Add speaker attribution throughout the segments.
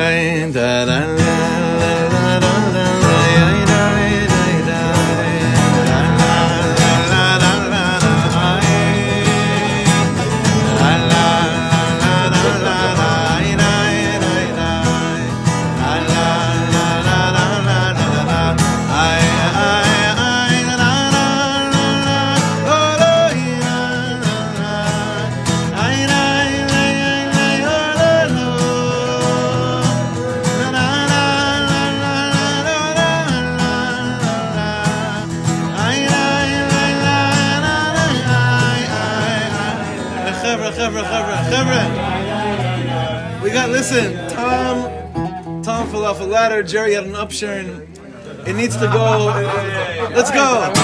Speaker 1: Chevra, Jerry had an upturn. It needs to go. Let's go.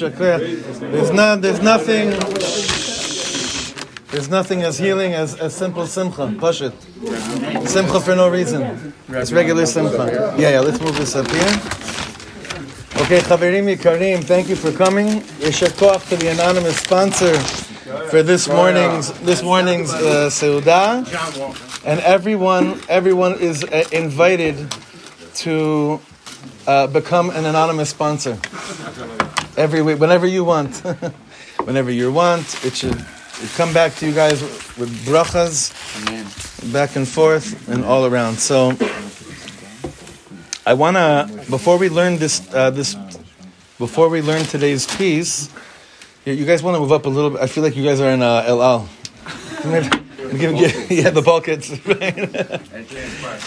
Speaker 1: There's not. There's nothing. There's nothing as healing as, as simple simcha. Push it. Simcha for no reason. It's regular simcha. Yeah, yeah. Let's move this up here. Okay, Chaverim Yikarim, thank you for coming. Yishar koach to the anonymous sponsor for this morning's this morning's uh, seudah, and everyone everyone is uh, invited to uh, become an anonymous sponsor every week, whenever you want, whenever you want. It should come back to you guys with brachas, back and forth, and all around. So, I wanna before we learn this uh, this before we learn today's piece. You guys want to move up a little bit? I feel like you guys are in uh, El Al. Give, give, yeah, the bulkheads.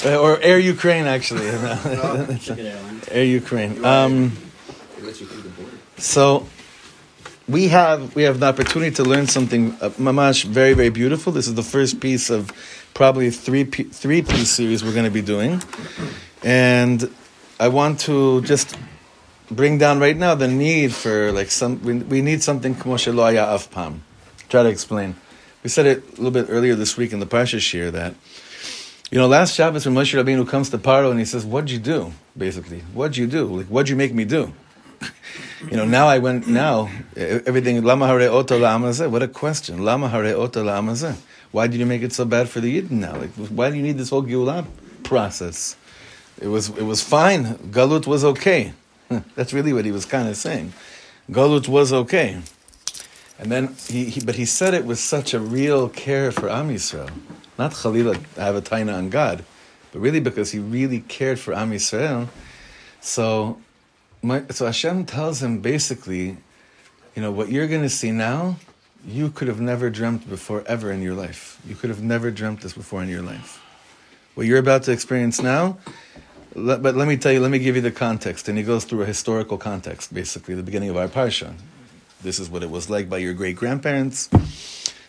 Speaker 1: or Air Ukraine, actually. Air Ukraine. Um, so we have we have the opportunity to learn something uh, mamash very very beautiful. This is the first piece of probably three three piece series we're going to be doing, and I want to just bring down right now the need for like some we, we need something kmo shelo haya pam. Try to explain we said it a little bit earlier this week in the Parsha Shir that, you know, last Shabbos when Moshe Rabbeinu comes to Paro and he says, "What'd you do?" Basically, "What'd you do? Like, what'd you make me do?" You know, now I went. Now everything. Lama hare la'amazeh. What a question. Lama hare la'amazeh. Why did you make it so bad for the Yidden now? Like, why do you need this whole Geulah process? It was it was fine. Galut was okay. That's really what he was kind of saying. Galut was okay. And then he, he, but he said it with such a real care for Am Yisrael. Not Khalila have a taina on God, but really because he really cared for Am Yisrael. So, my, so Hashem tells him basically, you know, what you're going to see now, you could have never dreamt before ever in your life. You could have never dreamt this before in your life. What you're about to experience now, let, but let me tell you, let me give you the context. And he goes through a historical context, basically, the beginning of our parsha. This is what it was like by your great grandparents.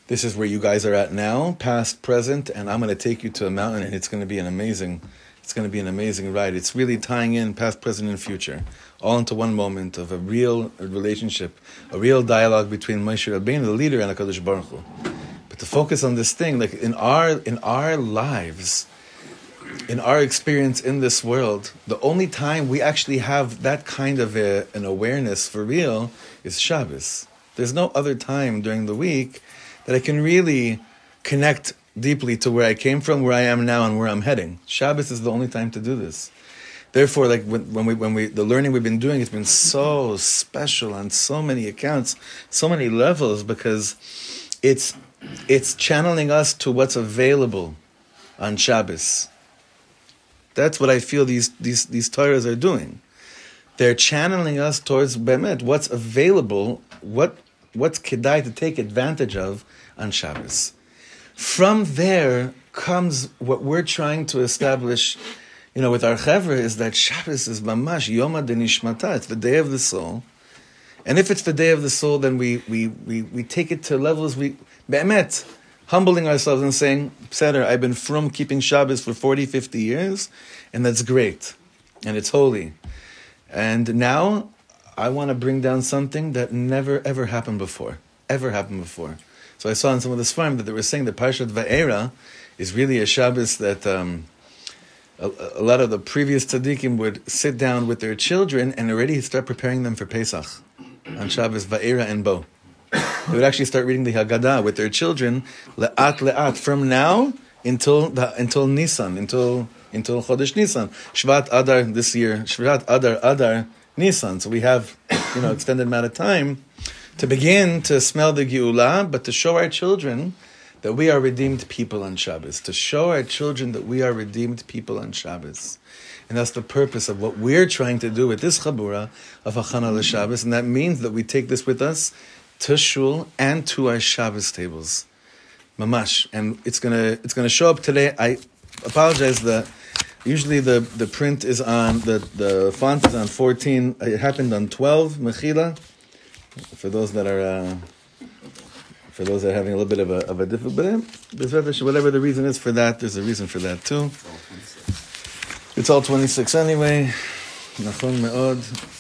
Speaker 1: This is where you guys are at now, past, present, and I'm going to take you to a mountain, and it's going to be an amazing, it's going to be an amazing ride. It's really tying in past, present, and future, all into one moment of a real relationship, a real dialogue between Moshe Rabbeinu, the leader, and Hakadosh Baruch Hu. But to focus on this thing, like in our in our lives, in our experience in this world, the only time we actually have that kind of a, an awareness for real is Shabbos. There's no other time during the week that I can really connect deeply to where I came from, where I am now, and where I'm heading. Shabbos is the only time to do this. Therefore, like when, when we when we the learning we've been doing has been so special on so many accounts, so many levels, because it's it's channeling us to what's available on Shabbos. That's what I feel these these these Torahs are doing. They're channeling us towards Bemet, what's available, what what's kedai to take advantage of on Shabbos. From there comes what we're trying to establish, you know, with our chevra is that Shabbos is mamash yoma denishmata. It's the day of the soul, and if it's the day of the soul, then we we we, we take it to levels we be'emet humbling ourselves and saying, Seder, I've been from keeping Shabbos for 40, 50 years, and that's great, and it's holy. And now I want to bring down something that never, ever happened before. Ever happened before. So I saw in some of this farm that they were saying that Parshat Va'era is really a Shabbos that um, a, a, lot of the previous tzaddikim would sit down with their children and already start preparing them for Pesach on Shabbos Va'era and Bo. They would actually start reading the Haggadah with their children, le'at le'at, from now until the, until Nisan, until until Chodesh Nisan, Shvat Adar this year, Shvat Adar Adar Nisan. So we have you know extended amount of time to begin to smell the Geulah, but to show our children that we are redeemed people on Shabbos, to show our children that we are redeemed people on Shabbos. And that's the purpose of what we're trying to do with this Chabura of Hachana LeShabbos, and that means that we take this with us to shul and to our Shabbos tables, mamash. And it's gonna it's gonna show up today. I apologize. that usually the, the print is on the the font is on fourteen. It happened on twelve mechila. For those that are. Uh, for those that are having a little bit of a, of a difficult, but eh, whatever the reason is for that, there's a reason for that too. It's all 26 anyway.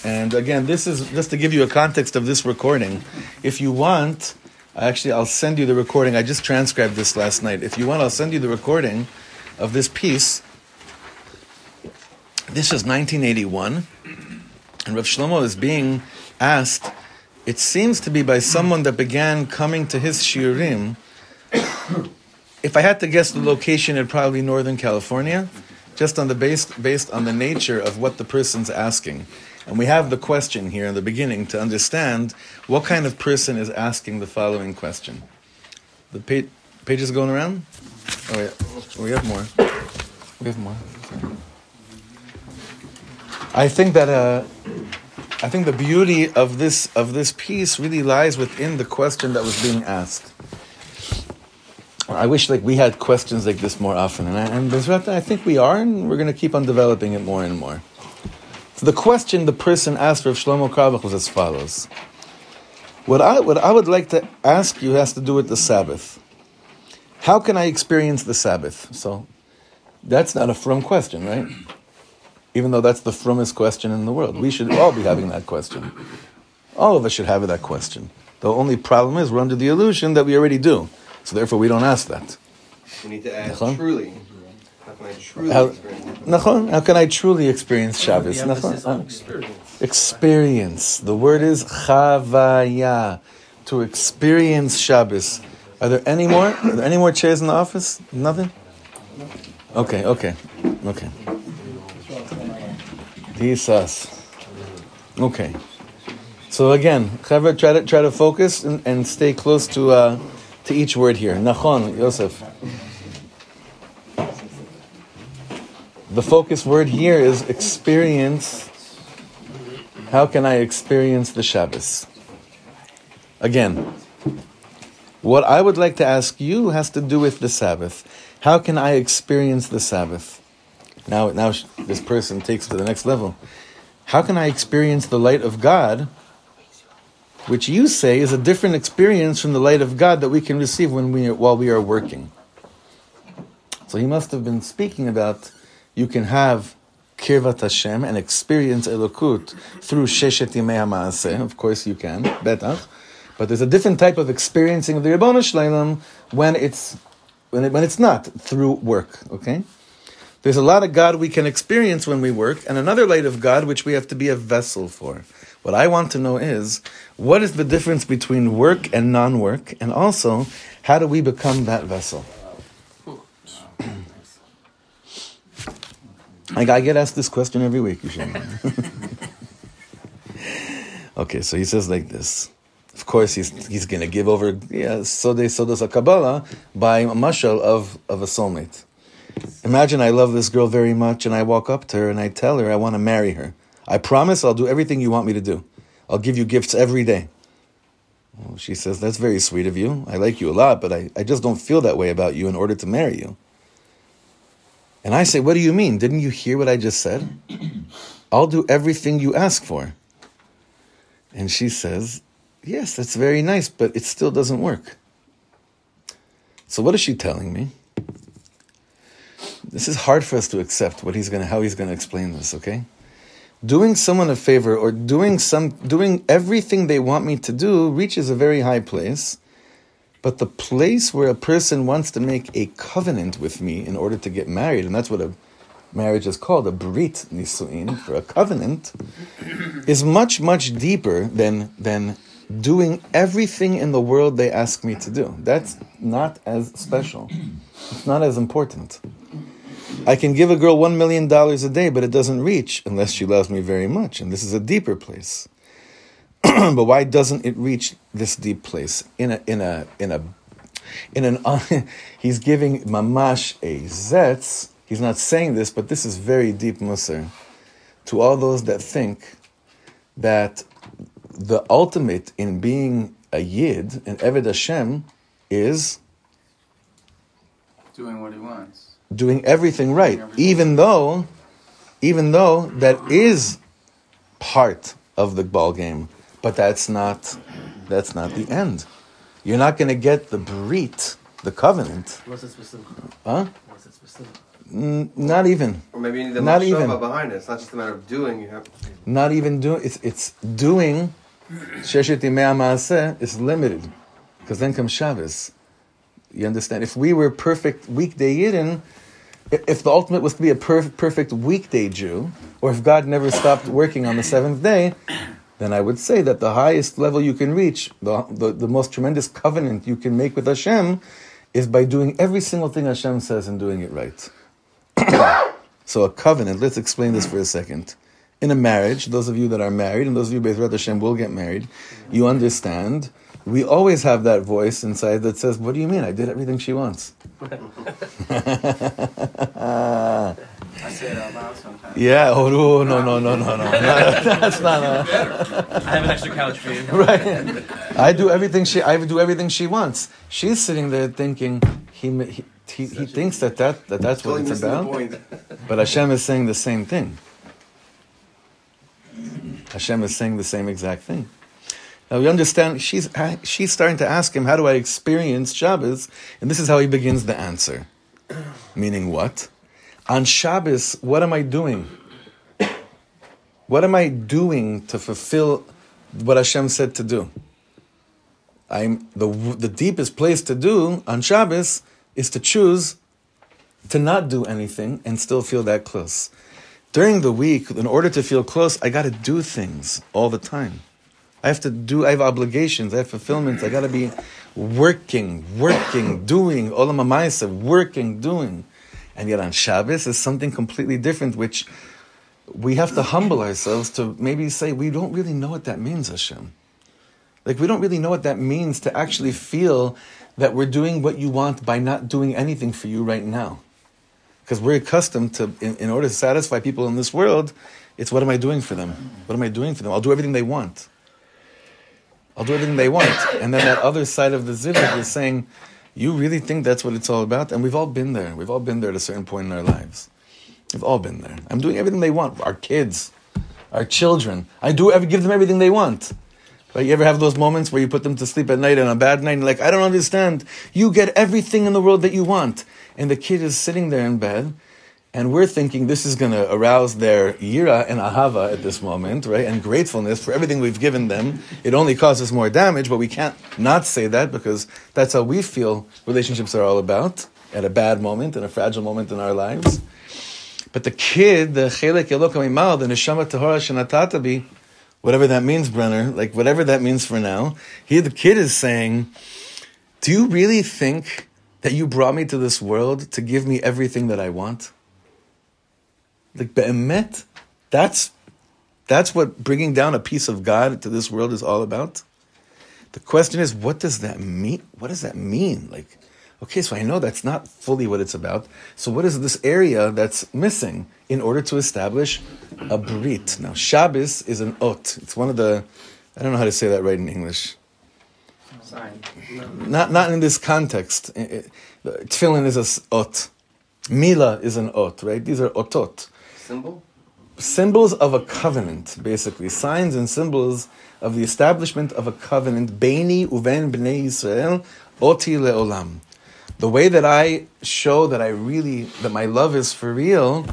Speaker 1: And again, this is just to give you a context of this recording. If you want, actually, I'll send you the recording. I just transcribed this last night. If you want, I'll send you the recording of this piece. This is 1981, and Rav Shlomo is being asked. It seems to be by someone that began coming to his shiurim. if I had to guess the location, it'd probably be Northern California just on the based based on the nature of what the person's asking. And we have the question here in the beginning to understand what kind of person is asking the following question. The page, page is going around? Oh, yeah. We have more. We have more. I think that uh, I think the beauty of this of this piece really lies within the question that was being asked. I wish like we had questions like this more often, and, I, and I think we are, and we're going to keep on developing it more and more. So the question the person asked Rav Shlomo Carlebach was as follows: What I what I would like to ask you has to do with the Sabbath. How can I experience the Sabbath? So that's not a from question, right? Even though that's the fromest question in the world, we should all be having that question. All of us should have that question. The only problem is we're under the illusion that we already do So therefore, we don't ask that.
Speaker 2: We need to ask
Speaker 1: Nachon?
Speaker 2: truly. How can I truly
Speaker 1: How,
Speaker 2: experience it?
Speaker 1: Nachon, how can I truly experience Shabbos?
Speaker 3: The
Speaker 1: Nachon.
Speaker 3: experience.
Speaker 1: Experience. The word is chavaya. To experience Shabbos. Are there any more? Are there any more chairs in the office? Nothing? Okay, okay, okay. Jesus. Okay. So again, Chevra, try to try to focus and, and stay close to uh, to each word here. Nachon, Yosef. The focus word here is experience. How can I experience the Shabbos? Again, what I would like to ask you has to do with the Sabbath. How can I experience the Sabbath? Now, now this person takes it to the next level. How can I experience the light of God, which you say is a different experience from the light of God that we can receive when we while we are working? So he must have been speaking about you can have kirvat Hashem and experience Elokut through Sheshet Yimei. Of course you can, betach. But there's a different type of experiencing of the Ribbono Shel Olam when it's when, it, when it's not through work. Okay, there's a lot of God we can experience when we work, and another light of God which we have to be a vessel for. What I want to know is what is the difference between work and non-work, and also how do we become that vessel? I, I get asked this question every week, okay, so he says like this. Of course, he's he's going to give over yeah, Sode Sodos Kabbalah by a mashal of, of a soulmate. Imagine I love this girl very much, and I walk up to her and I tell her I want to marry her. I promise I'll do everything you want me to do. I'll give you gifts every day. Well, she says, That's very sweet of you. I like you a lot, but I, I just don't feel that way about you in order to marry you. And I say, What do you mean? Didn't you hear what I just said? I'll do everything you ask for. And she says, Yes, that's very nice, but it still doesn't work. So what is she telling me? This is hard for us to accept what he's gonna how he's gonna explain this, okay? Doing someone a favor or doing some doing everything they want me to do reaches a very high place. But the place where a person wants to make a covenant with me in order to get married, and that's what a marriage is called, a brit nisuin, for a covenant, is much, much deeper than, than doing everything in the world they ask me to do. That's not as special. It's not as important. I can give a girl one million dollars a day, but it doesn't reach unless she loves me very much. And this is a deeper place. but why doesn't it reach this deep place in a in a in a in an he's giving mamash a zetz he's not saying this but this is very deep musar to all those that think that the ultimate in being a yid an eved Hashem is
Speaker 4: doing what he wants.
Speaker 1: Doing everything right even though even though that is part of the ball game but that's not that's not the end you're not going to get the brit the covenant
Speaker 3: What's it specific?
Speaker 1: huh
Speaker 3: What's it specific?
Speaker 1: N- not even
Speaker 2: Or maybe you need the
Speaker 1: Not
Speaker 2: mashava
Speaker 1: even.
Speaker 2: behind it. It's not just a matter of doing. You have
Speaker 1: not even doing it's it's doing sheshet yimei maaseh is limited because then comes Shabbos you understand if we were perfect weekday yidden i- if the ultimate was to be a perf- perfect weekday Jew, or if God never stopped working on the seventh day, then I would say that the highest level you can reach, the, the, the most tremendous covenant you can make with Hashem, is by doing every single thing Hashem says and doing it right. so a covenant, let's explain this for a second. In a marriage, those of you that are married, and those of you Bezrat Hashem will get married, you understand, we always have that voice inside that says, what do you mean? I did everything she wants.
Speaker 4: I say it out loud sometimes.
Speaker 1: Yeah, oh no, no, no, no, no, no. That's not a,
Speaker 3: I have an extra couch for you.
Speaker 1: right. I do everything she. I do everything she wants. She's sitting there thinking he he, he, he thinks that, that that that's what it's about. But Hashem is saying the same thing. Hashem is saying the same exact thing. Now we understand. She's she's starting to ask him, "How do I experience Shabbos?" And this is how he begins the answer. Meaning what? On Shabbos, what am I doing? What am I doing to fulfill what Hashem said to do? I'm the the deepest place to do on Shabbos is to choose to not do anything and still feel that close. During the week, in order to feel close, I got to do things all the time. I have to do. I have obligations. I have fulfillments. I got to be working, working, doing. Olam Amaisa, working, doing. And yet on Shabbos is something completely different, which we have to humble ourselves to maybe say we don't really know what that means, Hashem. Like we don't really know what that means to actually feel that we're doing what you want by not doing anything for you right now. Because we're accustomed to, in, in order to satisfy people in this world, it's what am I doing for them? What am I doing for them? I'll do everything they want. I'll do everything they want. And then that other side of the zivug is saying, you really think that's what it's all about? And we've all been there. We've all been there at a certain point in our lives. We've all been there. I'm doing everything they want. Our kids, our children. I do ever give them everything they want. Right? You ever have those moments where you put them to sleep at night on a bad night and like, I don't understand. You get everything in the world that you want. And the kid is sitting there in bed and we're thinking this is going to arouse their yira and ahava at this moment, right? And gratefulness for everything we've given them. It only causes more damage, but we can't not say that because that's how we feel relationships are all about at a bad moment, in a fragile moment in our lives. But the kid, the chelek elokam imal, the neshama tahora shenatatabi, whatever that means, Brenner, like whatever that means for now, here the kid is saying, Do you really think that you brought me to this world to give me everything that I want? Like be'emet, that's that's what bringing down a piece of God to this world is all about. The question is, what does that mean? What does that mean? Like, okay, so I know that's not fully what it's about. So what is this area that's missing in order to establish a brit? Now, Shabbos is an ot. It's one of the, I don't know how to say that right in English.
Speaker 4: Sign.
Speaker 1: Not not in this context. Tefillin is a s- ot. Mila is an ot, right? These are otot.
Speaker 2: Symbol?
Speaker 1: symbols of a covenant, basically signs and symbols of the establishment of a covenant. Beini uven bnei Israel oti leolam. The way that I show that I really that my love is for real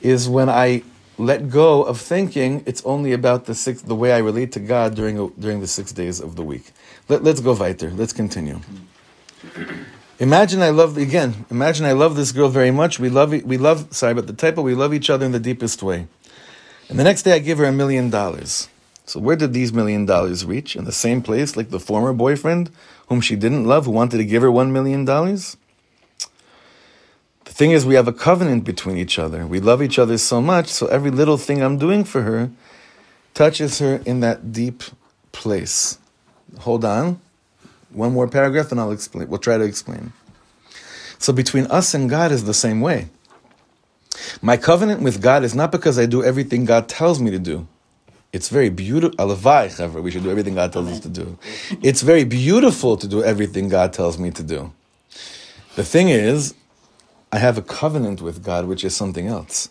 Speaker 1: is when I let go of thinking it's only about the six the way I relate to God during during the six days of the week. Let, let's go weiter. Let's continue. Imagine I love again. Imagine I love this girl very much. We love we love sorry about the typo. We love each other in the deepest way. And the next day I give her a million dollars. So where did these million dollars reach? In the same place like the former boyfriend whom she didn't love, who wanted to give her one million dollars? The thing is, we have a covenant between each other. We love each other so much, so every little thing I'm doing for her touches her in that deep place. Hold on. One more paragraph and I'll explain. We'll try to explain. So between us and God is the same way. My covenant with God is not because I do everything God tells me to do. It's very beautiful. Alavai, however, we should do everything God tells us to do. It's very beautiful to do everything God tells me to do. The thing is, I have a covenant with God, which is something else.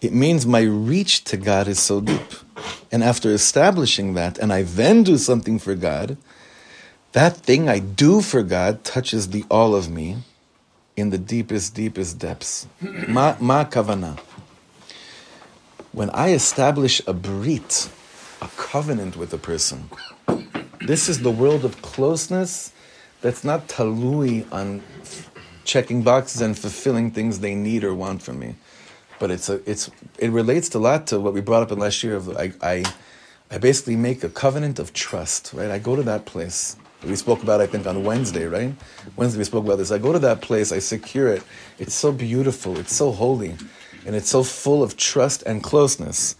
Speaker 1: It means my reach to God is so deep. And after establishing that, and I then do something for God, that thing I do for God touches the all of me in the deepest, deepest depths. Ma, ma kavana. When I establish a brit, a covenant with a person, this is the world of closeness that's not talui on checking boxes and fulfilling things they need or want from me. But it's a, it's, it relates a lot to what we brought up in last year. Of I, I, I basically make a covenant of trust, right? I go to that place. We spoke about, I think, on Wednesday, right? Wednesday we spoke about this. I go to that place, I secure it. It's so beautiful, it's so holy, and it's so full of trust and closeness.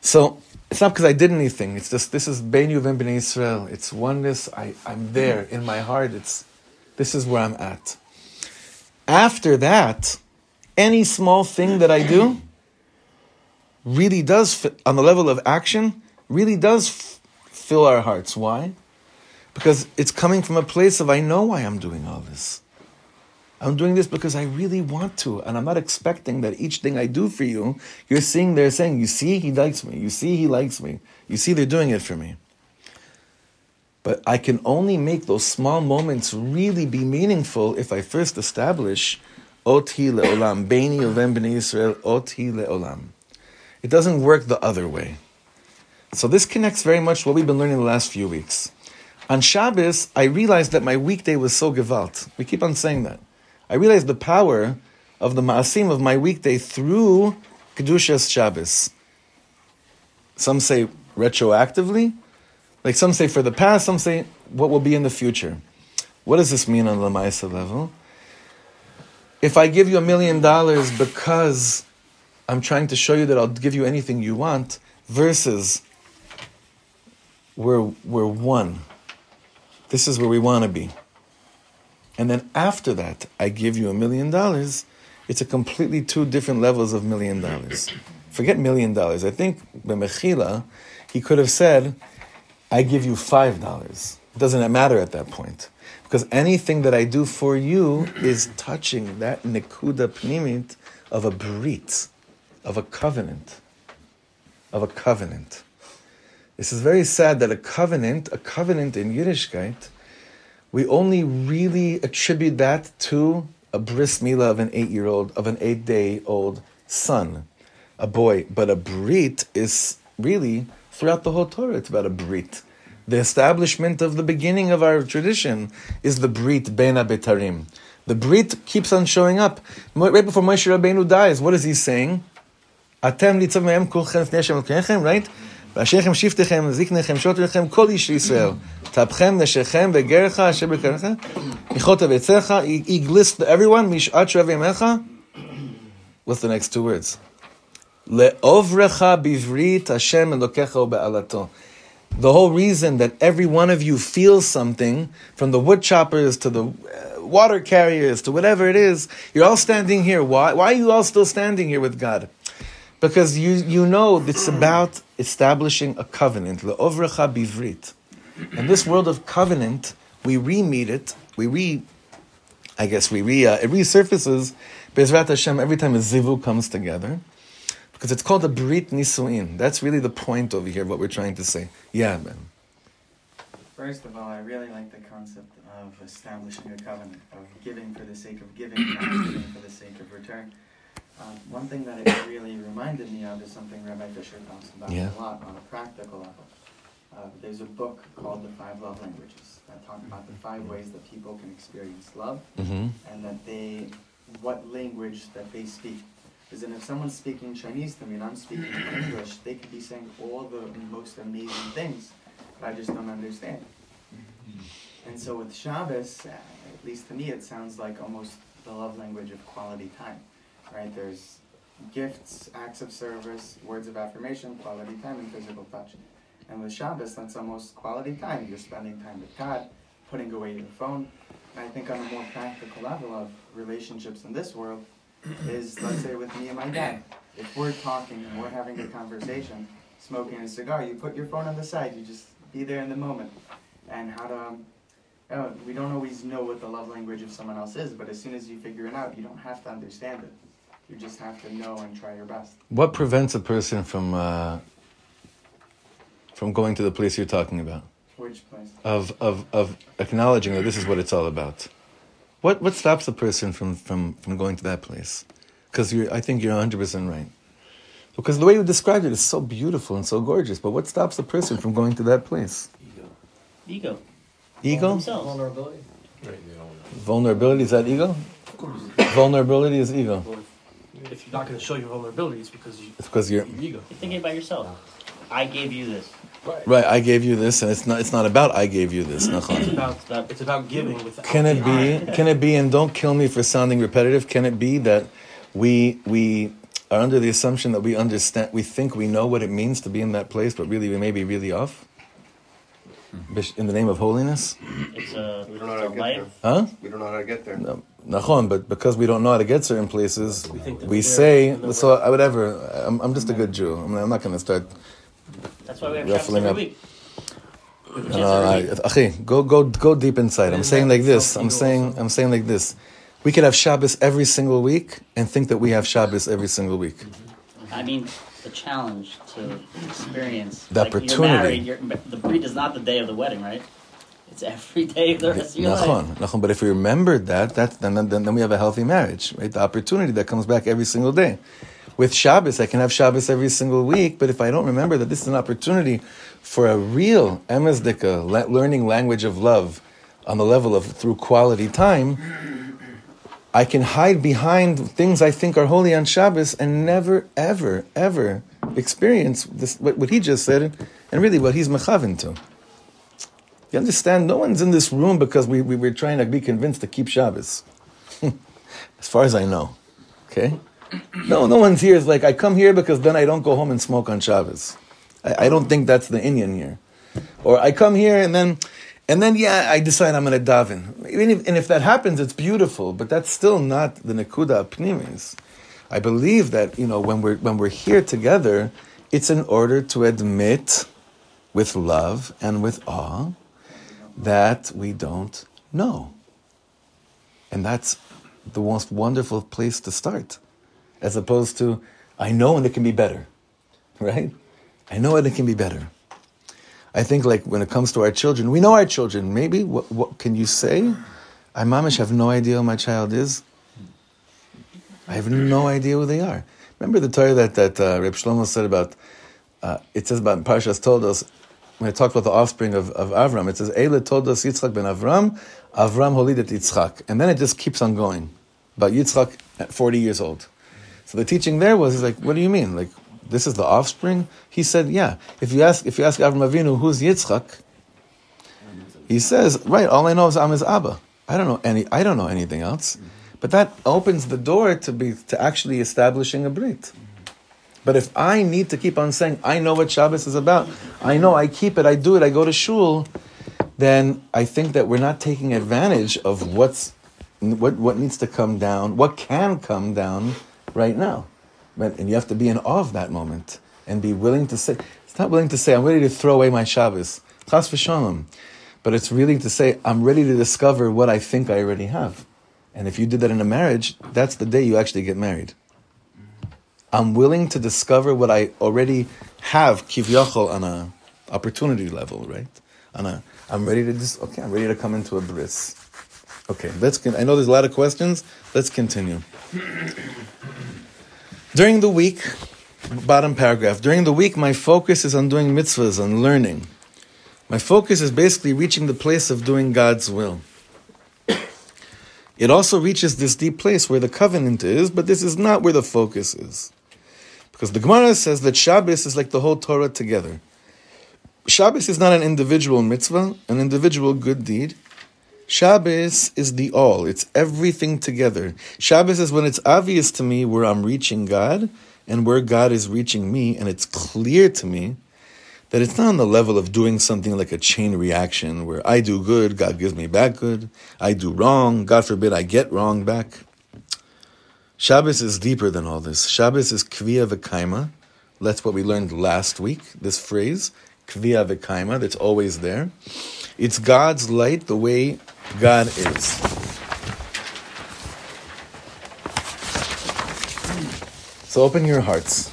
Speaker 1: So it's not because I did anything. It's just this is Beinu Vem Bnei Israel. It's oneness. I, I'm there in my heart. It's this is where I'm at. After that, any small thing that I do really does on the level of action really does f- fill our hearts. Why? Because it's coming from a place of I know why I'm doing all this. I'm doing this because I really want to, and I'm not expecting that each thing I do for you, you're seeing they're saying, You see, he likes me. You see, he likes me. You see, they're doing it for me. But I can only make those small moments really be meaningful if I first establish le'olam, Yisrael, le'olam. It doesn't work the other way. So this connects very much what we've been learning the last few weeks. On Shabbos, I realized that my weekday was so gewalt. We keep on saying that. I realized the power of the maasim of my weekday through Kedushas Shabbos. Some say retroactively, like some say for the past, some say what will be in the future. What does this mean on the Lamaisa level? If I give you a million dollars because I'm trying to show you that I'll give you anything you want, versus we're, we're one. This is where we want to be. And then after that, I give you a million dollars. It's a completely two different levels of million dollars. Forget million dollars. I think B'mechila, he could have said, I give you five dollars. Doesn't matter at that point. Because anything that I do for you is touching that nekuda pnimit of a brit, of a covenant. Of a covenant. This is very sad that a covenant, a covenant in Yiddishkeit, we only really attribute that to a bris milah of an eight-year-old, of an eight-day-old son, a boy. But a brit is really throughout the whole Torah. It's about a brit. The establishment of the beginning of our tradition is the brit bein habetarim. The brit keeps on showing up. Right before Moshe Rabbeinu dies, what is he saying? Atem right? ואשריכם שבטיכם, זקניכם, שוטריכם, כל איש ישראל. טפכם, נשיכם, וגרך, אשר בקריך, מכרות אביציך, he lists everyone, משעת שואב ימיך. What's the next two words? לעוברך בברית השם אלוקיך ובעלתו. The whole reason that every one of you feels something, from the wood choppers to the uh, water carriers to whatever it is, you're all standing here. Why, why are you all still standing here with God? Because you, you know it's about establishing a covenant. Le'ovrecha bivrit. In this world of covenant, we re-meet it, we re, I guess we re, uh, it resurfaces, Bezrat Hashem, every time a zivug comes together. Because it's called a Brit Nisuin. That's really the point over here, what we're trying to say. Yeah, man.
Speaker 4: First of all, I really like the concept of establishing a covenant, of giving for the sake of giving, not giving for the sake of return. Uh, one thing that it really reminded me of is something Rabbi Fisher talks about
Speaker 1: Yeah.
Speaker 4: a lot on a practical level. Uh, there's a book called The Five Love Languages that talk about the five ways that people can experience love
Speaker 1: Mm-hmm.
Speaker 4: and that they, what language that they speak. Because then if someone's speaking Chinese to me and I'm speaking English, they could be saying all the most amazing things, but I just don't understand. And so with Shabbos, at least to me, it sounds like almost the love language of quality time, right? There's gifts, acts of service, words of affirmation, quality time, and physical touch. And with Shabbos, that's almost quality time. You're spending time with God, putting away your phone. And I think on a more practical level of relationships in this world is, let's say, with me and my dad. If we're talking and we're having a conversation, smoking a cigar, you put your phone on the side. You just be there in the moment. And how to, know, we don't always know what the love language of someone else is, but as soon as you figure it out, you don't have to understand it. You just have to know and try your best.
Speaker 1: What prevents a person from uh, from going to the place you're talking about?
Speaker 4: Which place?
Speaker 1: Of, of, of acknowledging that this is what it's all about. What, what stops a person from, from, from going to that place? Because I think you're 100% right. Because the way you described it is so beautiful and so gorgeous, but what stops a person from going to that place?
Speaker 5: Ego.
Speaker 1: Ego?
Speaker 5: Ego.
Speaker 3: Vulnerability.
Speaker 1: Vulnerability, is that ego? Vulnerability is ego.
Speaker 3: Well, if you're not going to show your vulnerability, it's because you,
Speaker 1: It's because you're
Speaker 3: your ego.
Speaker 5: You're thinking about yourself. I gave you this.
Speaker 1: right. right, I gave you this, and it's not. It's not about I gave you this.
Speaker 3: It's about it's about giving
Speaker 1: Can it be? Can it be? And don't kill me for sounding repetitive. Can it be that we we are under the assumption that we understand, we think we know what it means to be in that place, but really we may be really off. Hmm. In the name of holiness,
Speaker 5: It's uh, a,
Speaker 2: We don't know
Speaker 5: it's
Speaker 2: how to get
Speaker 5: life.
Speaker 2: there.
Speaker 1: huh?
Speaker 2: We don't know how to get there.
Speaker 1: No, nachon, but because we don't know how to get certain places,
Speaker 3: We
Speaker 1: we
Speaker 3: we're
Speaker 1: say.
Speaker 3: there, and that
Speaker 1: So
Speaker 3: we're-
Speaker 1: I- whatever. I'm, I'm just a good Jew. I'm, I'm not going to start.
Speaker 5: That's why we have
Speaker 1: Ruffling up.
Speaker 5: every week.
Speaker 1: Achi, go go go deep inside. I'm saying like this. I'm saying I'm saying like this. We could have Shabbos every single week and think that we have Shabbos every single week. Mm-hmm.
Speaker 5: I mean, the challenge to experience
Speaker 1: The
Speaker 5: like, You're
Speaker 1: opportunity.
Speaker 5: married, you're, the breed is not the day of the wedding, right? It's every day of the rest of your life.
Speaker 1: Nachon, nachon. But if we remembered that, that then, then then we have a healthy marriage, right? The opportunity that comes back every single day. with Shabbos, I can have Shabbos every single week, but if I don't remember that this is an opportunity for a real emezdika, le- learning language of love on the level of through quality time, I can hide behind things I think are holy on Shabbos and never, ever, ever experience this, what, what he just said and really what he's mechavin to. You understand? No one's in this room because we, we were trying to be convinced to keep Shabbos. as far as I know. Okay? No, no one's here is like, I come here because then I don't go home and smoke on Shabbos. I, I don't think that's the inyan here. Or I come here and then, and then yeah, I decide I'm going to daven. If, and if that happens, it's beautiful, but that's still not the Nakuda Pnimis. I believe that, you know, when we're, when we're here together, it's in order to admit with love and with awe that we don't know. And that's the most wonderful place to start, as opposed to, I know and it can be better, right? I know and it can be better. I think, like, when it comes to our children, we know our children. Maybe, what, what can you say? I, mamish, have no idea who my child is. I have no idea who they are. Remember the Torah that, that uh, Reb Shlomo said about, uh, it says about Parshas Toldos, when it talks about the offspring of, of Avram, it says, Eile Toldos Yitzchak ben Avram, Avram holidet Yitzchak. And then it just keeps on going. About Yitzchak at 40 years old. So the teaching there was, he's like, what do you mean? Like, this is the offspring? He said, yeah. If you ask, if you ask Avram Avinu, who's Yitzchak? He says, right, all I know is I'm his Abba. I don't know any, I don't know anything else. But that opens the door to be, to actually establishing a Brit. But if I need to keep on saying, I know what Shabbos is about, I know, I keep it, I do it, I go to shul, then I think that we're not taking advantage of what's what what needs to come down, what can come down right now. And you have to be in awe of that moment and be willing to say, it's not willing to say, I'm ready to throw away my Shabbos. Chas v'shalom. But it's really to say, I'm ready to discover what I think I already have. And if you did that in a marriage, that's the day you actually get married. I'm willing to discover what I already have, kivyachol, on a opportunity level, right? On a, I'm ready to just, okay, I'm ready to come into a bris. Okay, let's. Con- I know there's a lot of questions. Let's continue. During the week, bottom paragraph. During the week, my focus is on doing mitzvahs, and learning. My focus is basically reaching the place of doing God's will. It also reaches this deep place where the covenant is, but this is not where the focus is. Because the Gemara says that Shabbos is like the whole Torah together. Shabbos is not an individual mitzvah, an individual good deed. Shabbos is the all. It's everything together. Shabbos is when it's obvious to me where I'm reaching God and where God is reaching me, and it's clear to me that it's not on the level of doing something like a chain reaction where I do good, God gives me back good. I do wrong, God forbid I get wrong back. Shabbos is deeper than all this. Shabbos is kviya v'kaima. That's what we learned last week, this phrase, kviya v'kaima, that's always there. It's God's light the way God is. So open your hearts.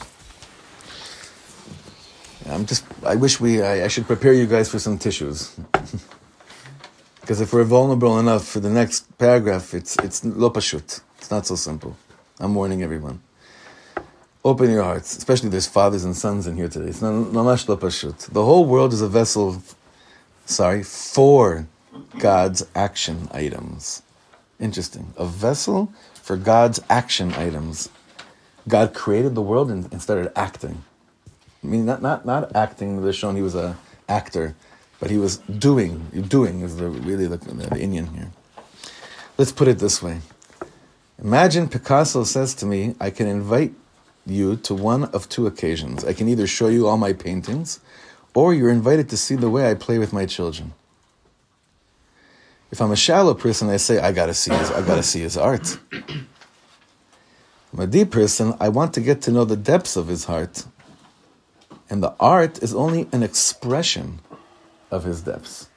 Speaker 1: I'm just, I wish we, I, I should prepare you guys for some tissues. because if we're vulnerable enough for the next paragraph, it's, it's lo pashut. It's not so simple. I'm warning everyone. Open your hearts, especially there's fathers and sons in here today. It's not mamash pashut. The whole world is a vessel, sorry, for God's action items. Interesting. A vessel for God's action items. God created the world and, and started acting. I mean, not not not acting. They're shown he was a actor, but he was doing. Doing is the really the, the inyan here. Let's put it this way. Imagine Picasso says to me, "I can invite you to one of two occasions. I can either show you all my paintings, or you're invited to see the way I play with my children." If I'm a shallow person, I say, "I gotta see his. I gotta see his art." I'm a deep person. I want to get to know the depths of his heart. And the art is only an expression of his depths.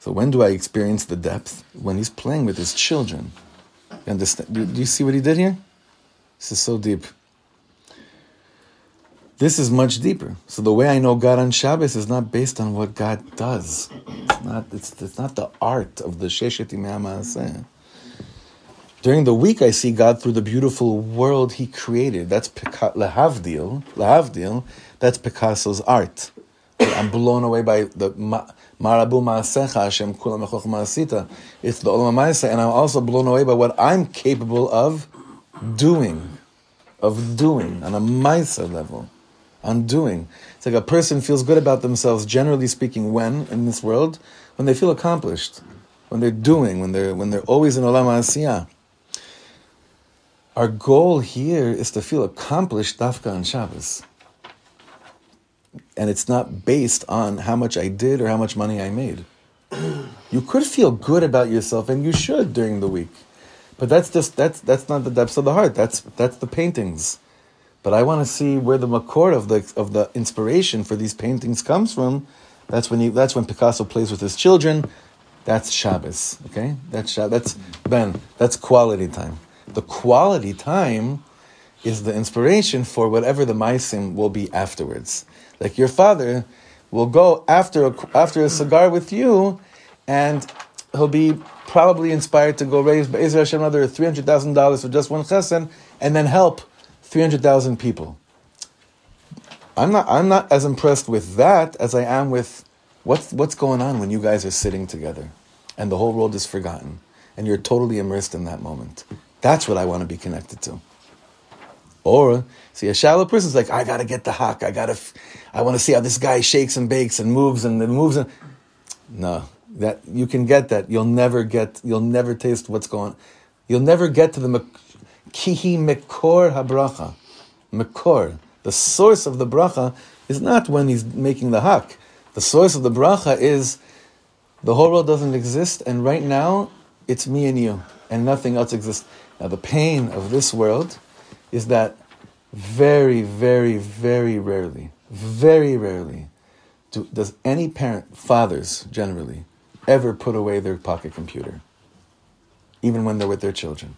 Speaker 1: So when do I experience the depth? When he's playing with his children. You understand? Do, do you see what he did here? This is so deep. This is much deeper. So the way I know God on Shabbos is not based on what God does. It's not, it's, it's not the art of the Sheshet Imei During the week, I see God through the beautiful world He created. That's Lahavdil. Lahavdil. That's Picasso's art. I'm blown away by the Ma- Marabu Ma'asecha Hashem Kulam Ma'asita. It's the Olam Ma'aseh, and I'm also blown away by what I'm capable of doing, of doing on a Ma'aseh level, on doing. It's like a person feels good about themselves, generally speaking, when in this world, when they feel accomplished, when they're doing, when they're when they're always in Olam Asiyah. Our goal here is to feel accomplished dafka on Shabbos. And it's not based on how much I did or how much money I made. You could feel good about yourself, and you should during the week. But that's just that's that's not the depths of the heart. That's that's the paintings. But I want to see where the makor of the of the inspiration for these paintings comes from. That's when you, that's when Picasso plays with his children. That's Shabbos. Okay, that's that's Ben. That's quality time. The quality time is the inspiration for whatever the maisim will be afterwards. Like your father will go after a, after a cigar with you, and he'll be probably inspired to go raise Hashem another three hundred thousand dollars for just one chesed, and then help three hundred thousand people. I'm not I'm not as impressed with that as I am with what's what's going on when you guys are sitting together, and the whole world is forgotten, and you're totally immersed in that moment. That's what I want to be connected to. Or see a shallow person's like, I gotta get the hawk. I gotta, f- I want to see how this guy shakes and bakes and moves and moves. And no, that you can get that. You'll never get. You'll never taste what's going. You'll never get to the kihi mekor habracha. Mekor, the source of the bracha, is not when he's making the hak. The source of the bracha is the whole world doesn't exist, and right now it's me and you, and nothing else exists. Now the pain of this world is that very, very, very rarely, very rarely, do, does any parent, fathers generally, ever put away their pocket computer, even when they're with their children.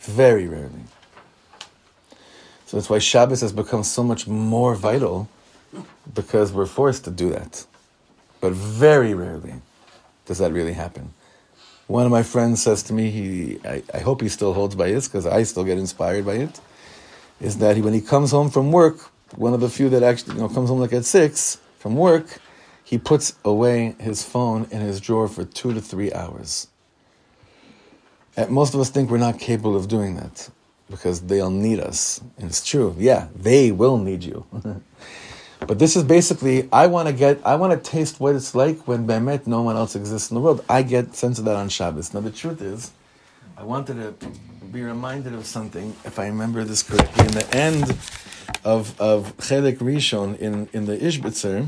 Speaker 1: Very rarely. So that's why Shabbos has become so much more vital, because we're forced to do that. But very rarely does that really happen. One of my friends says to me, he, I, I hope he still holds by this because I still get inspired by it, is that he, when he comes home from work, one of the few that actually you know, comes home like at six from work, he puts away his phone in his drawer for two to three hours. And most of us think we're not capable of doing that because they'll need us. And it's true. Yeah, they will need you. But this is basically, I want to get, I want to taste what it's like when Bemet no one else exists in the world. I get sense of that on Shabbos. Now the truth is, I wanted to be reminded of something, if I remember this correctly, in the end of of Chelik Rishon in in the Ishbitzer.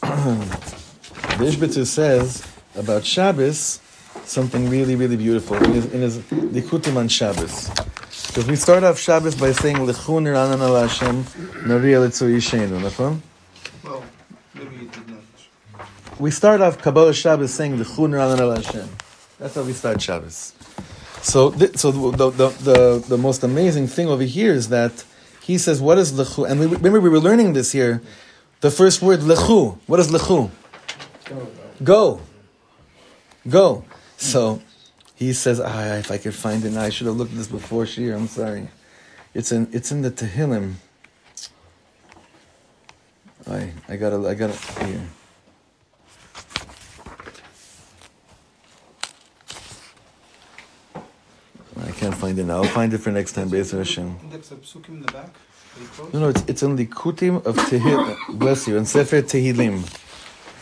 Speaker 1: the Ishbitzer says about Shabbos something really really beautiful in his, in his Likutim on Shabbos. Because we start off Shabbos by saying Lechu Niranan Al Hashem Nariya Litzu Yishenu, nachon?
Speaker 6: Well, maybe you did not.
Speaker 1: We start off Kabbalah Shabbos saying Lechu Niranan Al Hashem. That's how we start Shabbos. So, th- so the, the, the, the most amazing thing over here is that he says, "What is lechu?" And we, remember we were learning this here. The first word lechu. What is lechu? Go. Go. So he says, ah, "If I could find it now, I should have looked at this before shiur. I'm sorry. It's in it's in the Tehillim. I I got to I got it here." I can't find it now. I'll find it for next time, Be'ez Hashem.
Speaker 6: Index of psukim in the back.
Speaker 1: No, no, it's, it's in Likutim of Tehillim. Bless you. In Sefer Tehillim.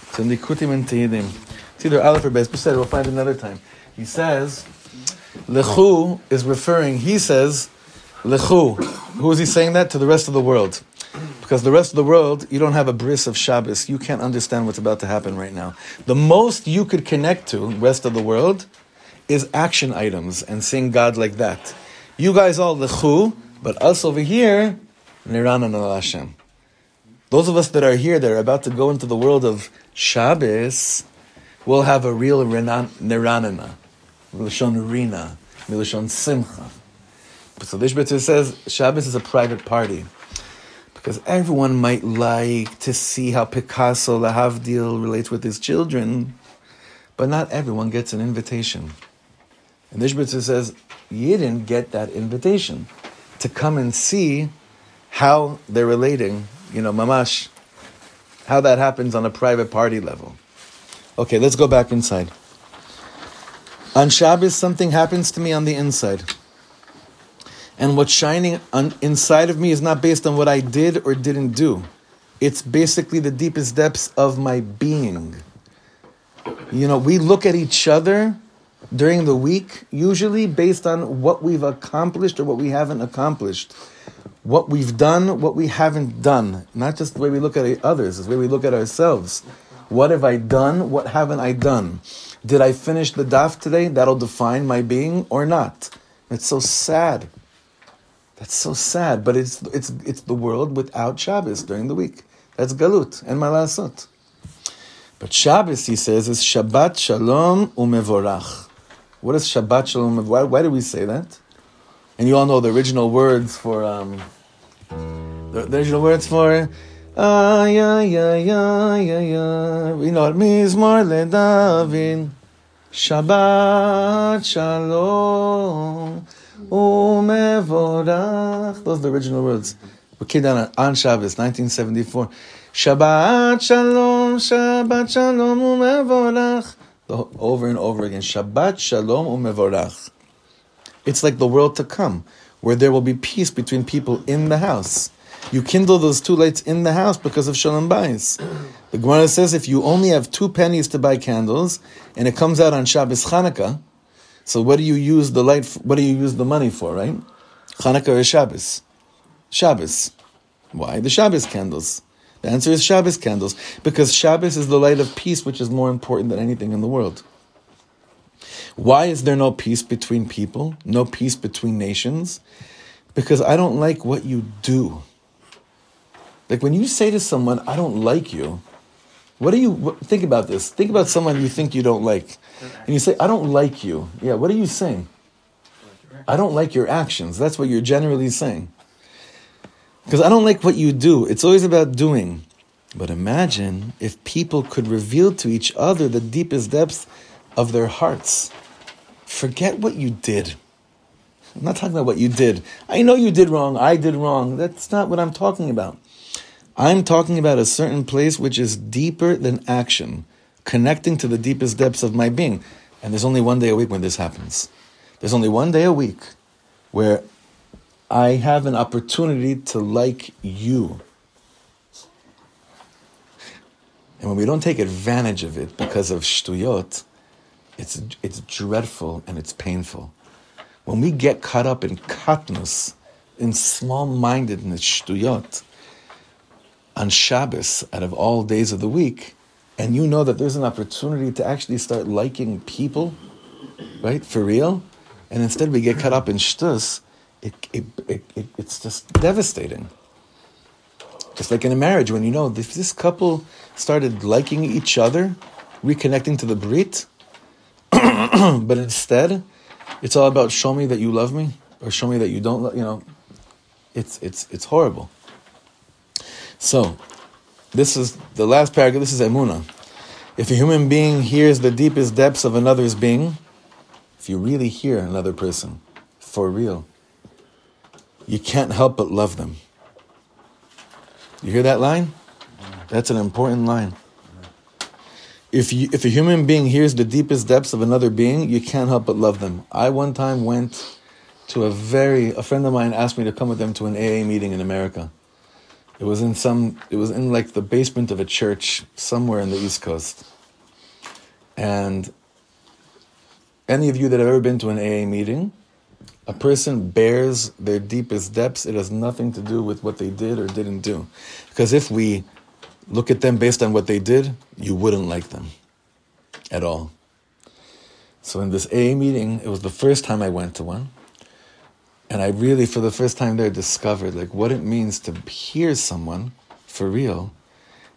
Speaker 1: It's in Likutim and Tehillim. It's either Aleph or. But we'll find it another time. He says, Lechu is referring, he says, Lechu. Who is he saying that? To the rest of the world. Because the rest of the world, you don't have a bris of Shabbos. You can't understand what's about to happen right now. The most you could connect to, rest of the world, is action items and seeing God like that. You guys all lechu, but us over here, al Hashem. Those of us that are here, that are about to go into the world of Shabbos, will have a real niranana, milashon rina, milashon simcha. So Ishbitzer says Shabbos is a private party. Because everyone might like to see how Picasso, Lahavdil, relates with his children. but not everyone gets an invitation. And the says, you didn't get that invitation to come and see how they're relating, you know, mamash, how that happens on a private party level. Okay, let's go back inside. On Shabbos, something happens to me on the inside. And what's shining on, inside of me is not based on what I did or didn't do. It's basically the deepest depths of my being. You know, we look at each other during the week, usually based on what we've accomplished or what we haven't accomplished. What we've done, what we haven't done. Not just the way we look at others, it's the way we look at ourselves. What have I done? What haven't I done? Did I finish the daf today? That'll define my being or not. It's so sad. That's so sad, but it's, it's, it's the world without Shabbos during the week. That's galut and malasot. But Shabbos, he says, is Shabbat Shalom umevorach. What is Shabbat Shalom? Why, why do we say that? And you all know the original words for um, the, the original words for yeah yeah yeah yeah. We know it means more David. Shabbat Shalom umevorach. Those are the original words. We came down on Shabbos, 1974. Shabbat Shalom, Shabbat Shalom umevorach. Over and over again. Shabbat Shalom umevorach. It's like the world to come, where there will be peace between people in the house. You kindle those two lights in the house because of Shalom Bayis. The Gemara says if you only have two pennies to buy candles, and it comes out on Shabbos Chanukah, so what do you use the light? For, what do you use the money for? Right? Chanukah or Shabbos? Shabbos. Why the Shabbos candles? The answer is Shabbos candles because Shabbos is the light of peace, which is more important than anything in the world. Why is there no peace between people? No peace between nations? Because I don't like what you do. Like when you say to someone, I don't like you, what do you think about this? Think about someone you think you don't like. And you say, I don't like you. Yeah, what are you saying? I don't like your actions. That's what you're generally saying. Because I don't like what you do. It's always about doing. But imagine if people could reveal to each other the deepest depths of their hearts. Forget what you did. I'm not talking about what you did. I know you did wrong. I did wrong. That's not what I'm talking about. I'm talking about a certain place which is deeper than action, connecting to the deepest depths of my being. And there's only one day a week when this happens. There's only one day a week where I have an opportunity to like you. And when we don't take advantage of it because of shtuyot, it's, it's dreadful and it's painful. When we get caught up in katnus, in small-mindedness, shtuyot, on Shabbos, out of all days of the week, and you know that there's an opportunity to actually start liking people, right, for real, and instead we get caught up in shtus, it, it, it, it, it's just devastating. Just like in a marriage, when you know if this couple started liking each other, reconnecting to the Brit, but instead, it's all about show me that you love me or show me that you don't. You know, it's it's it's horrible. So, this is the last paragraph. This is emuna. If a human being hears the deepest depths of another's being, if you really hear another person for real, you can't help but love them. You hear that line? That's an important line. If you, if a human being hears the deepest depths of another being, you can't help but love them. I one time went to a very a friend of mine asked me to come with them to an AA meeting in America. It was in some it was in like the basement of a church somewhere in the East Coast. And any of you that have ever been to an AA meeting, a person bears their deepest depths. It has nothing to do with what they did or didn't do. Because if we look at them based on what they did, you wouldn't like them at all. So in this AA meeting, it was the first time I went to one. And I really, for the first time there, discovered like what it means to hear someone for real.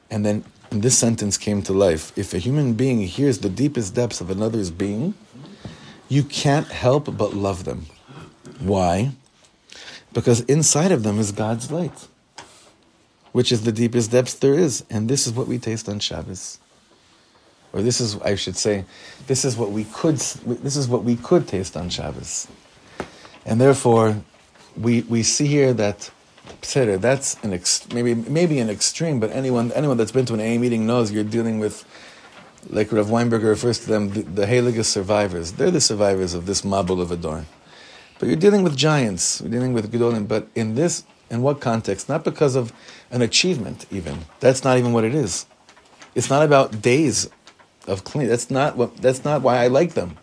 Speaker 1: And then this sentence came to life. If a human being hears the deepest depths of another's being, you can't help but love them. Why? Because inside of them is God's light, which is the deepest depths there is. And this is what we taste on Shabbos. or this is, I should say, this is what we could, this is what we could taste on Shabbos. And therefore, we, we see here that Pseder, that's an ex, maybe maybe an extreme, but anyone anyone that's been to an AA meeting knows you're dealing with, like Rav Weinberger refers to them, the, the survivors. They're the survivors of this Mabul of Adorn. But you're dealing with giants, you're dealing with Gedolim, but in this, in what context? Not because of an achievement, even. That's not even what it is. It's not about days of clean. That's not what. That's not why I like them.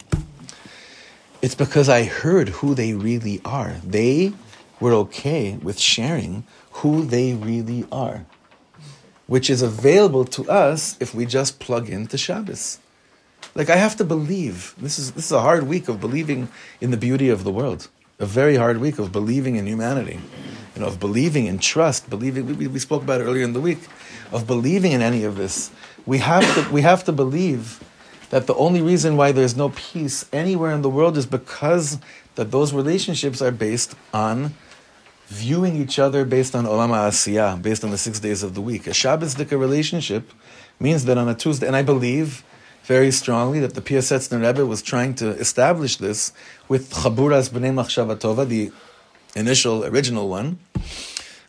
Speaker 1: It's because I heard who they really are. They were okay with sharing who they really are, which is available to us if we just plug into Shabbos. Like I have to believe. This is this is a hard week of believing in the beauty of the world. A very hard week of believing in humanity, you know, of believing in trust, believing. We, we spoke about earlier in the week, of believing in any of this. We have to we have to believe that the only reason why there's no peace anywhere in the world is because that those relationships are based on viewing each other based on Olam Asiyah, based on the six days of the week. A Shabbos Dika relationship means that on a Tuesday, and I believe very strongly that the Piasetzner Rebbe was trying to establish this with Chaburas B'nai Machshavatova, the initial, original one,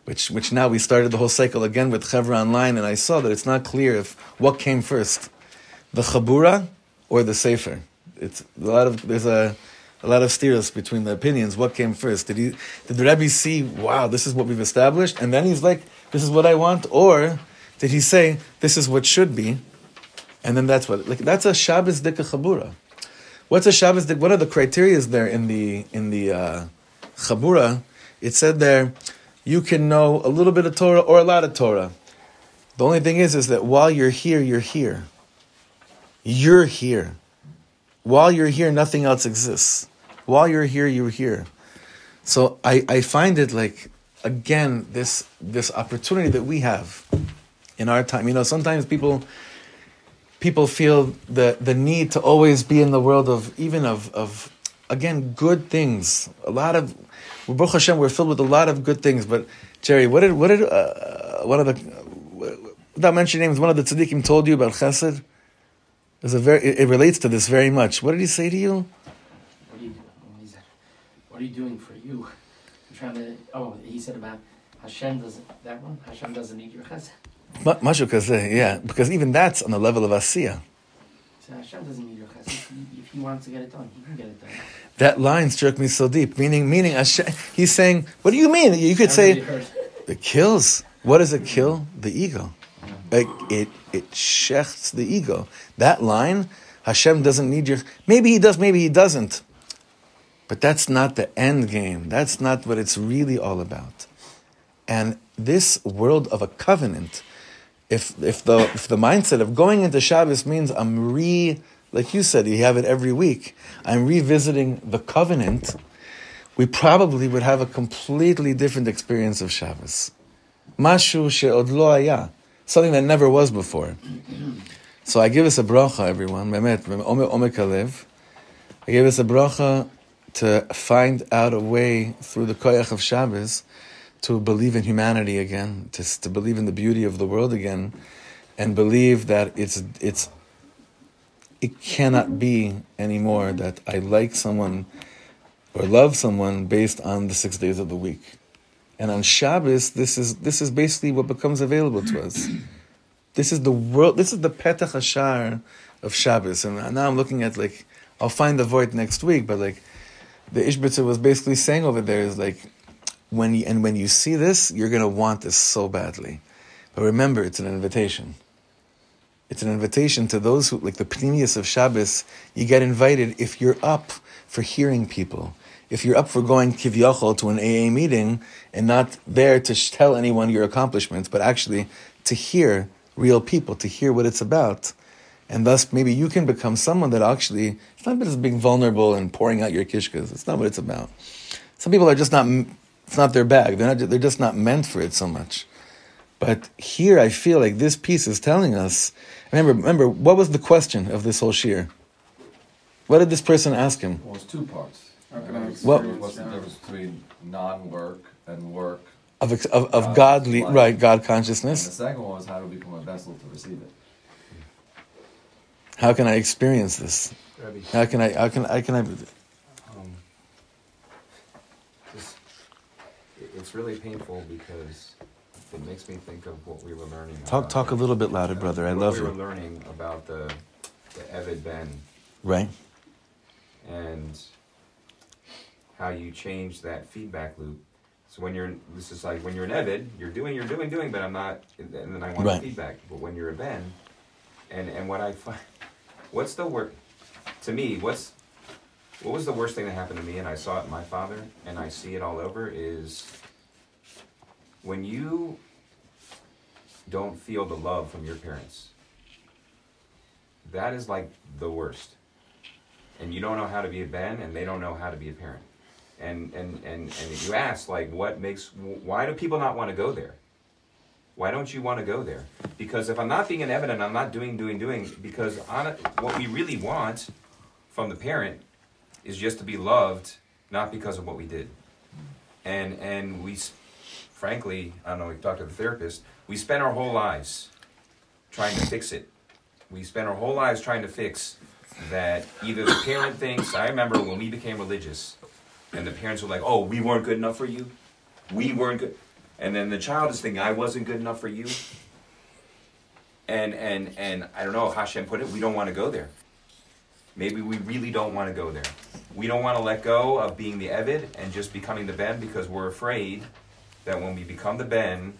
Speaker 1: which, which now we started the whole cycle again with Chevra Online, and I saw that it's not clear if what came first, the Chabura or the Sefer. It's a lot of, there's a, a lot of steers between the opinions. What came first? Did he did the Rebbe see, wow, this is what we've established, and then he's like, this is what I want, or did he say this is what should be, and then that's what like that's a Shabbos dika chabura. What's a Shabbos dik? What are the criteria there in the in the uh, chabura? It said there, you can know a little bit of Torah or a lot of Torah. The only thing is, is that while you're here, you're here. You're here. While you're here, nothing else exists. While you're here, you're here. So I, I find it like again this this opportunity that we have in our time. You know, sometimes people people feel the the need to always be in the world of even of of again good things. A lot of Baruch Hashem, we're filled with a lot of good things. But Jerry, what did what did uh, one of the without mentioning names, one of the tzaddikim told you about Chesed? There's a very it, it relates to this very much. What did he say to you?
Speaker 3: What are you, what are you doing for you? I'm trying to. Oh, he said about Hashem doesn't. That one. Hashem doesn't need your chesed.
Speaker 1: Ma- Mashu kazeh, yeah, because even that's on the level of Asiya.
Speaker 3: So Hashem doesn't need your chesed. If he- If he wants to get it done, he can get it done.
Speaker 1: That line struck me so deep. Meaning, meaning, Hashem, he's saying, what do you mean? You could say
Speaker 3: heard.
Speaker 1: it kills. What does it kill? The ego. It it it shechts the ego. That line, Hashem doesn't need your. Maybe he does. Maybe he doesn't. But that's not the end game. That's not what it's really all about. And this world of a covenant, if if the if the mindset of going into Shabbos means I'm re like you said, you have it every week. I'm revisiting the covenant. We probably would have a completely different experience of Shabbos. Mashu she'od lo. Something that never was before. So I give us a bracha, everyone. Memet, omek. I give us a bracha to find out a way through the koyach of Shabbos to believe in humanity again, to, to believe in the beauty of the world again, and believe that it's it's it cannot be anymore that I like someone or love someone based on the six days of the week. And on Shabbos, this is this is basically what becomes available to us. This is the world. This is the Petach Hashar of Shabbos. And now I'm looking at like I'll find the void next week, but like the Ishbitzer was basically saying over there is like when you, and when you see this, you're gonna want this so badly. But remember, it's an invitation. It's an invitation to those who, like the Pnimius of Shabbos, you get invited if you're up for hearing people. If you're up for going kivyachol to an AA meeting and not there to tell anyone your accomplishments, but actually to hear real people, to hear what it's about. And thus, maybe you can become someone that actually, it's not about being vulnerable and pouring out your kishkas. It's not what it's about. Some people are just not, it's not their bag. They're, not, they're just not meant for it so much. But here I feel like this piece is telling us, remember, remember, what was the question of this whole shiur? What did this person ask him?
Speaker 7: Well, it's two parts.
Speaker 4: How can I
Speaker 1: What-
Speaker 4: experience
Speaker 7: What's the difference between non-work and work?
Speaker 1: Of, ex- of, of godly,
Speaker 7: life.
Speaker 1: right, God consciousness.
Speaker 7: And the second one was how to become a vessel to receive it.
Speaker 1: How can I experience this?
Speaker 8: Rabbi,
Speaker 1: How can I? How can I? Can I?
Speaker 8: um, this, it- it's really painful because it makes me think of what we were learning.
Speaker 1: Talk
Speaker 8: about-
Speaker 1: talk a little bit louder, brother. I
Speaker 8: what
Speaker 1: love
Speaker 8: we were
Speaker 1: you.
Speaker 8: learning about the the Evid Ben
Speaker 1: Right.
Speaker 8: and how you change that feedback loop. So when you're this is like when you're an Evid, you're doing, you're doing, doing, but I'm not, and then I want
Speaker 1: Right.
Speaker 8: feedback. But when you're a Ben, and and what I find, what's the word to me? What's what was the worst thing that happened to me? And I saw it in my father, and I see it all over. Is when you don't feel the love from your parents. That is like the worst and you don't know how to be a Ben, and they don't know how to be a parent. And and and and you ask like, what makes? Why do people not want to go there? Why don't you want to go there? Because if I'm not being an evident, I'm not doing, doing, doing. Because on what we really want from the parent is just to be loved, not because of what we did. And and we, frankly, I don't know. We talked to the therapist. We spend our whole lives trying to fix it. We spend our whole lives trying to fix that either the parent thinks I remember when we became religious and the parents were like, Oh, we weren't good enough for you. We weren't good and then the child is thinking I wasn't good enough for you. And and and I don't know how Hashem put it, we don't want to go there. Maybe we really don't want to go there. We don't want to let go of being the Evid and just becoming the Ben because we're afraid that when we become the Ben,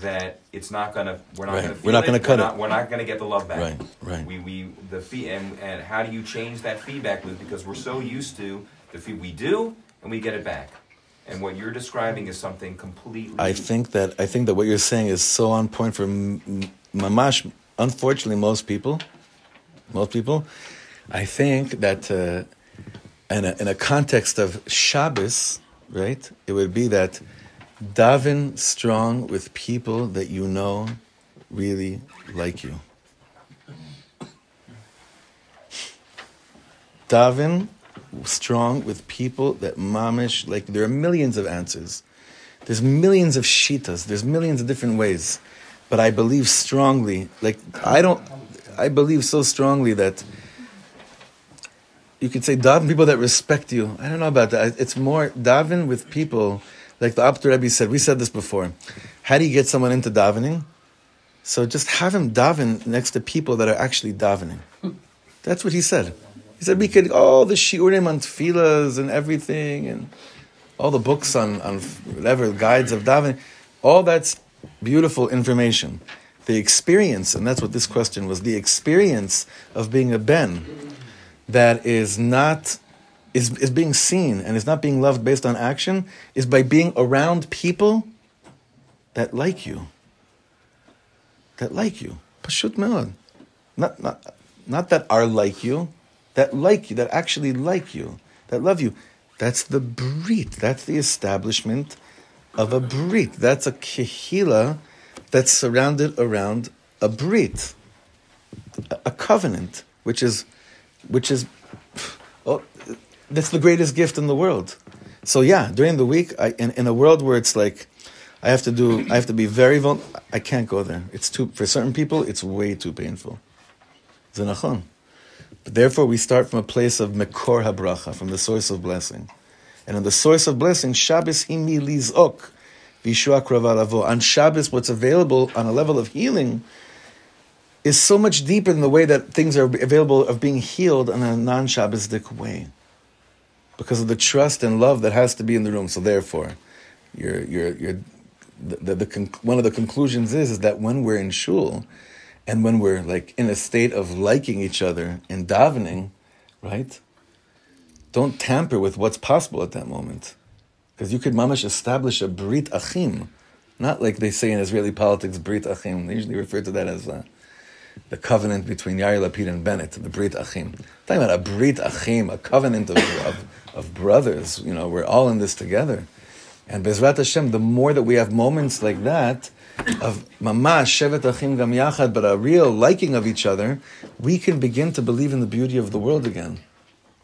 Speaker 8: that it's not gonna we're not
Speaker 1: Right.
Speaker 8: gonna
Speaker 1: We're not gonna cut
Speaker 8: we're
Speaker 1: it.
Speaker 8: we're not gonna get the love back.
Speaker 1: Right. Right.
Speaker 8: We we the fee and and how do you change that feedback loop because we're so used to feed we do and we get it back. And what you're describing is something completely
Speaker 1: I think that I think that what you're saying is so on point for mamash. Unfortunately, most people, most people, I think that uh, in a in a context of Shabbos, right, it would be that daven strong with people that you know really like you. Daven strong with people that mamish like there are millions of answers. There's millions of shitas. There's millions of different ways, but I believe strongly. Like I don't, I believe so strongly that you could say daven people that respect you. I don't know about that. It's more daven with people like the Abdur Rebbe said. We said this before. How do you get someone into davening? So just have him daven next to people that are actually davening. That's what he said. He said we could all the shiurim on tefillas and everything, and all the books on on whatever guides of davening. All that's beautiful information. The experience, and that's what this question was. The experience of being a ben that is not is is being seen and is not being loved based on action is by being around people that like you. That like you. Pashut me'od. Not, not, not that are like you, that like you, that actually like you, that love you. That's the brit. That's the establishment of a brit. That's a kehila that's surrounded around a brit, a, covenant, which is, which is, oh, that's the greatest gift in the world. So yeah, during the week, I, in, in a world where it's like, I have to do, I have to be very vulnerable. I can't go there. It's too for certain people. It's way too painful. Zenachon. But therefore, we start from a place of mekor habracha, from the source of blessing, and on the source of blessing, Shabbos himi lizok, v'yishua kravalavo. On Shabbos, what's available on a level of healing is so much deeper than the way that things are available of being healed in a non-Shabbosdic way, because of the trust and love that has to be in the room. So therefore, you're you're you're the, the, the one of the conclusions is is that when we're in shul, and when we're like in a state of liking each other and davening, right? Don't tamper with what's possible at that moment, because you could mamash establish a brit achim, not like they say in Israeli politics brit achim. They usually refer to that as uh, the covenant between Yair Lapid and Bennett, the brit achim. talking about a brit achim, a covenant of, of, of brothers. You know, we're all in this together. And Bezrat Hashem, the more that we have moments like that, of mamash, shevet achim gam yachad, but a real liking of each other, we can begin to believe in the beauty of the world again,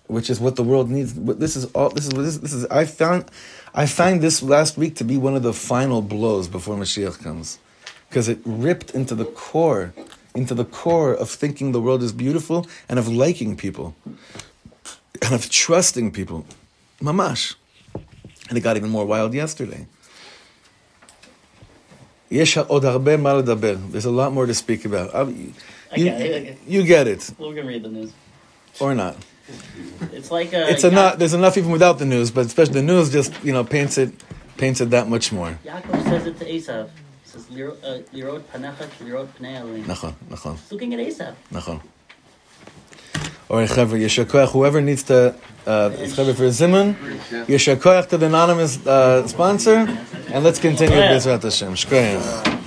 Speaker 1: which is what the world needs. This is all. This is this, this is. I found, I find this last week to be one of the final blows before Mashiach comes, because it ripped into the core into the core of thinking the world is beautiful and of liking people and of trusting people. Mamash. And it got even more wild yesterday. יש עוד הרבה מה לדבר. There's a lot more to speak about. Uh, You,
Speaker 5: I get it, I get it.
Speaker 1: you get it,
Speaker 5: We're gonna read the news.
Speaker 1: or not.
Speaker 5: It's like a.
Speaker 1: It's enough. There's enough even without the news, but especially the news just you know paints it paints it that much more.
Speaker 5: Yaakov says it to Esav. He says, "Liro- uh, "Lirot panecha lirot pnei Elohim."
Speaker 1: נכון, נכון,
Speaker 5: He's looking at Esav.
Speaker 1: נכון. or a Yeshakoyach, whoever needs to, uh, Chevra for Zimun, Yeshakoyach to the anonymous uh, sponsor, and let's continue Bezrat Hashem. Shkoyach.